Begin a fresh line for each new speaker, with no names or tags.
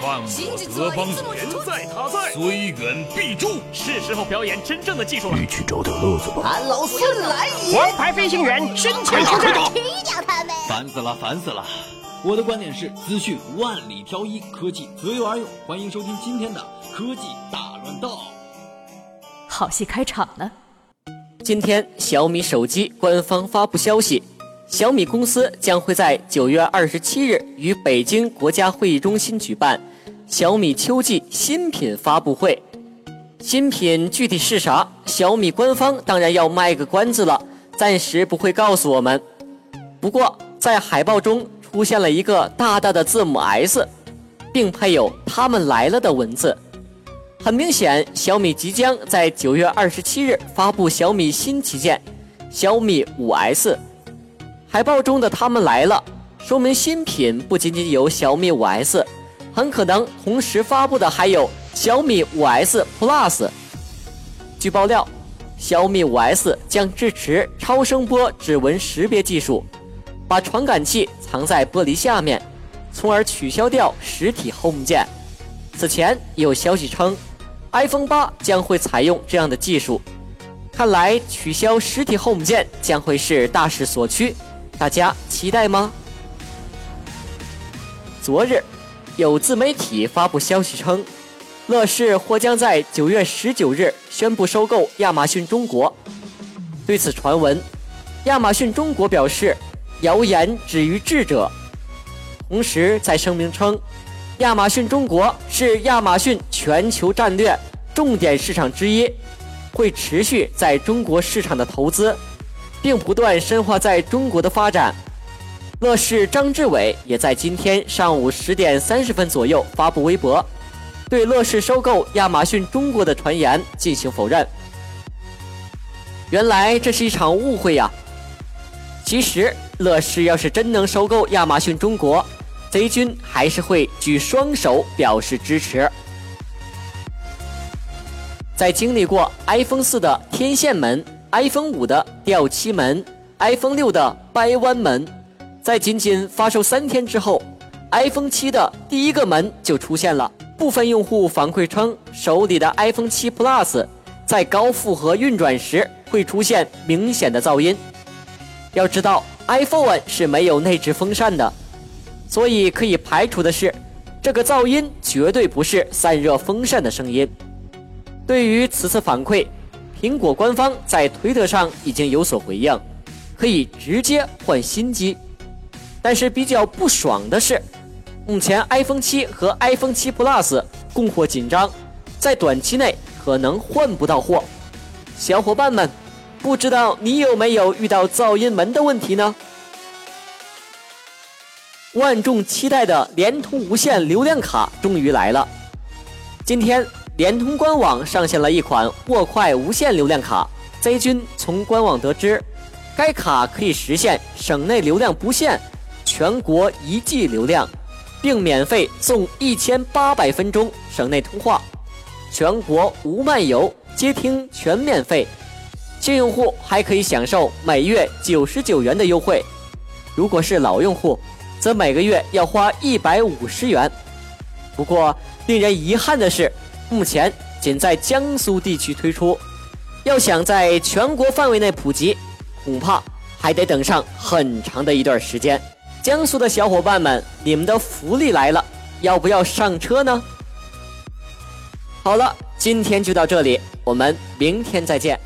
犯我德邦人在他在，虽远必诛。
是时候表演真正的技术了。
你去找点乐子吧。
俺老孙来也！
王牌飞行员身前出战，
踢掉他们！
烦死了，烦死了！我的观点是：资讯万里挑一，科技择优而用。欢迎收听今天的科技大乱斗。
好戏开场了。
今天小米手机官方发布消息，小米公司将会在九月二十七日于北京国家会议中心举办小米秋季新品发布会。新品具体是啥？小米官方当然要卖个关子了，暂时不会告诉我们。不过在海报中出现了一个大大的字母 S，并配有“他们来了”的文字。很明显，小米即将在九月二十七日发布小米新旗舰小米五 S。海报中的“他们来了”，说明新品不仅仅有小米五 S，很可能同时发布的还有小米五 S Plus。据爆料，小米五 S 将支持超声波指纹识别技术，把传感器藏在玻璃下面，从而取消掉实体 Home 键。此前有消息称。iPhone 八将会采用这样的技术，看来取消实体 Home 键将会是大势所趋，大家期待吗？昨日，有自媒体发布消息称，乐视或将在九月十九日宣布收购亚马逊中国。对此传闻，亚马逊中国表示，谣言止于智者，同时在声明称。亚马逊中国是亚马逊全球战略重点市场之一，会持续在中国市场的投资，并不断深化在中国的发展。乐视张志伟也在今天上午十点三十分左右发布微博，对乐视收购亚马逊中国的传言进行否认。原来这是一场误会呀！其实乐视要是真能收购亚马逊中国，贼军还是会举双手表示支持。在经历过 iPhone 四的天线门、iPhone 五的掉漆门、iPhone 六的掰弯门，在仅仅发售三天之后，iPhone 七的第一个门就出现了。部分用户反馈称，手里的 iPhone 七 Plus 在高负荷运转时会出现明显的噪音。要知道，iPhone 是没有内置风扇的。所以可以排除的是，这个噪音绝对不是散热风扇的声音。对于此次反馈，苹果官方在推特上已经有所回应，可以直接换新机。但是比较不爽的是，目前 iPhone 七和 iPhone 七 Plus 供货紧张，在短期内可能换不到货。小伙伴们，不知道你有没有遇到噪音门的问题呢？万众期待的联通无线流量卡终于来了。今天，联通官网上线了一款沃快无限流量卡。Z 军从官网得知，该卡可以实现省内流量不限，全国一 G 流量，并免费送一千八百分钟省内通话，全国无漫游，接听全免费。新用户还可以享受每月九十九元的优惠。如果是老用户，则每个月要花一百五十元。不过，令人遗憾的是，目前仅在江苏地区推出，要想在全国范围内普及，恐怕还得等上很长的一段时间。江苏的小伙伴们，你们的福利来了，要不要上车呢？好了，今天就到这里，我们明天再见。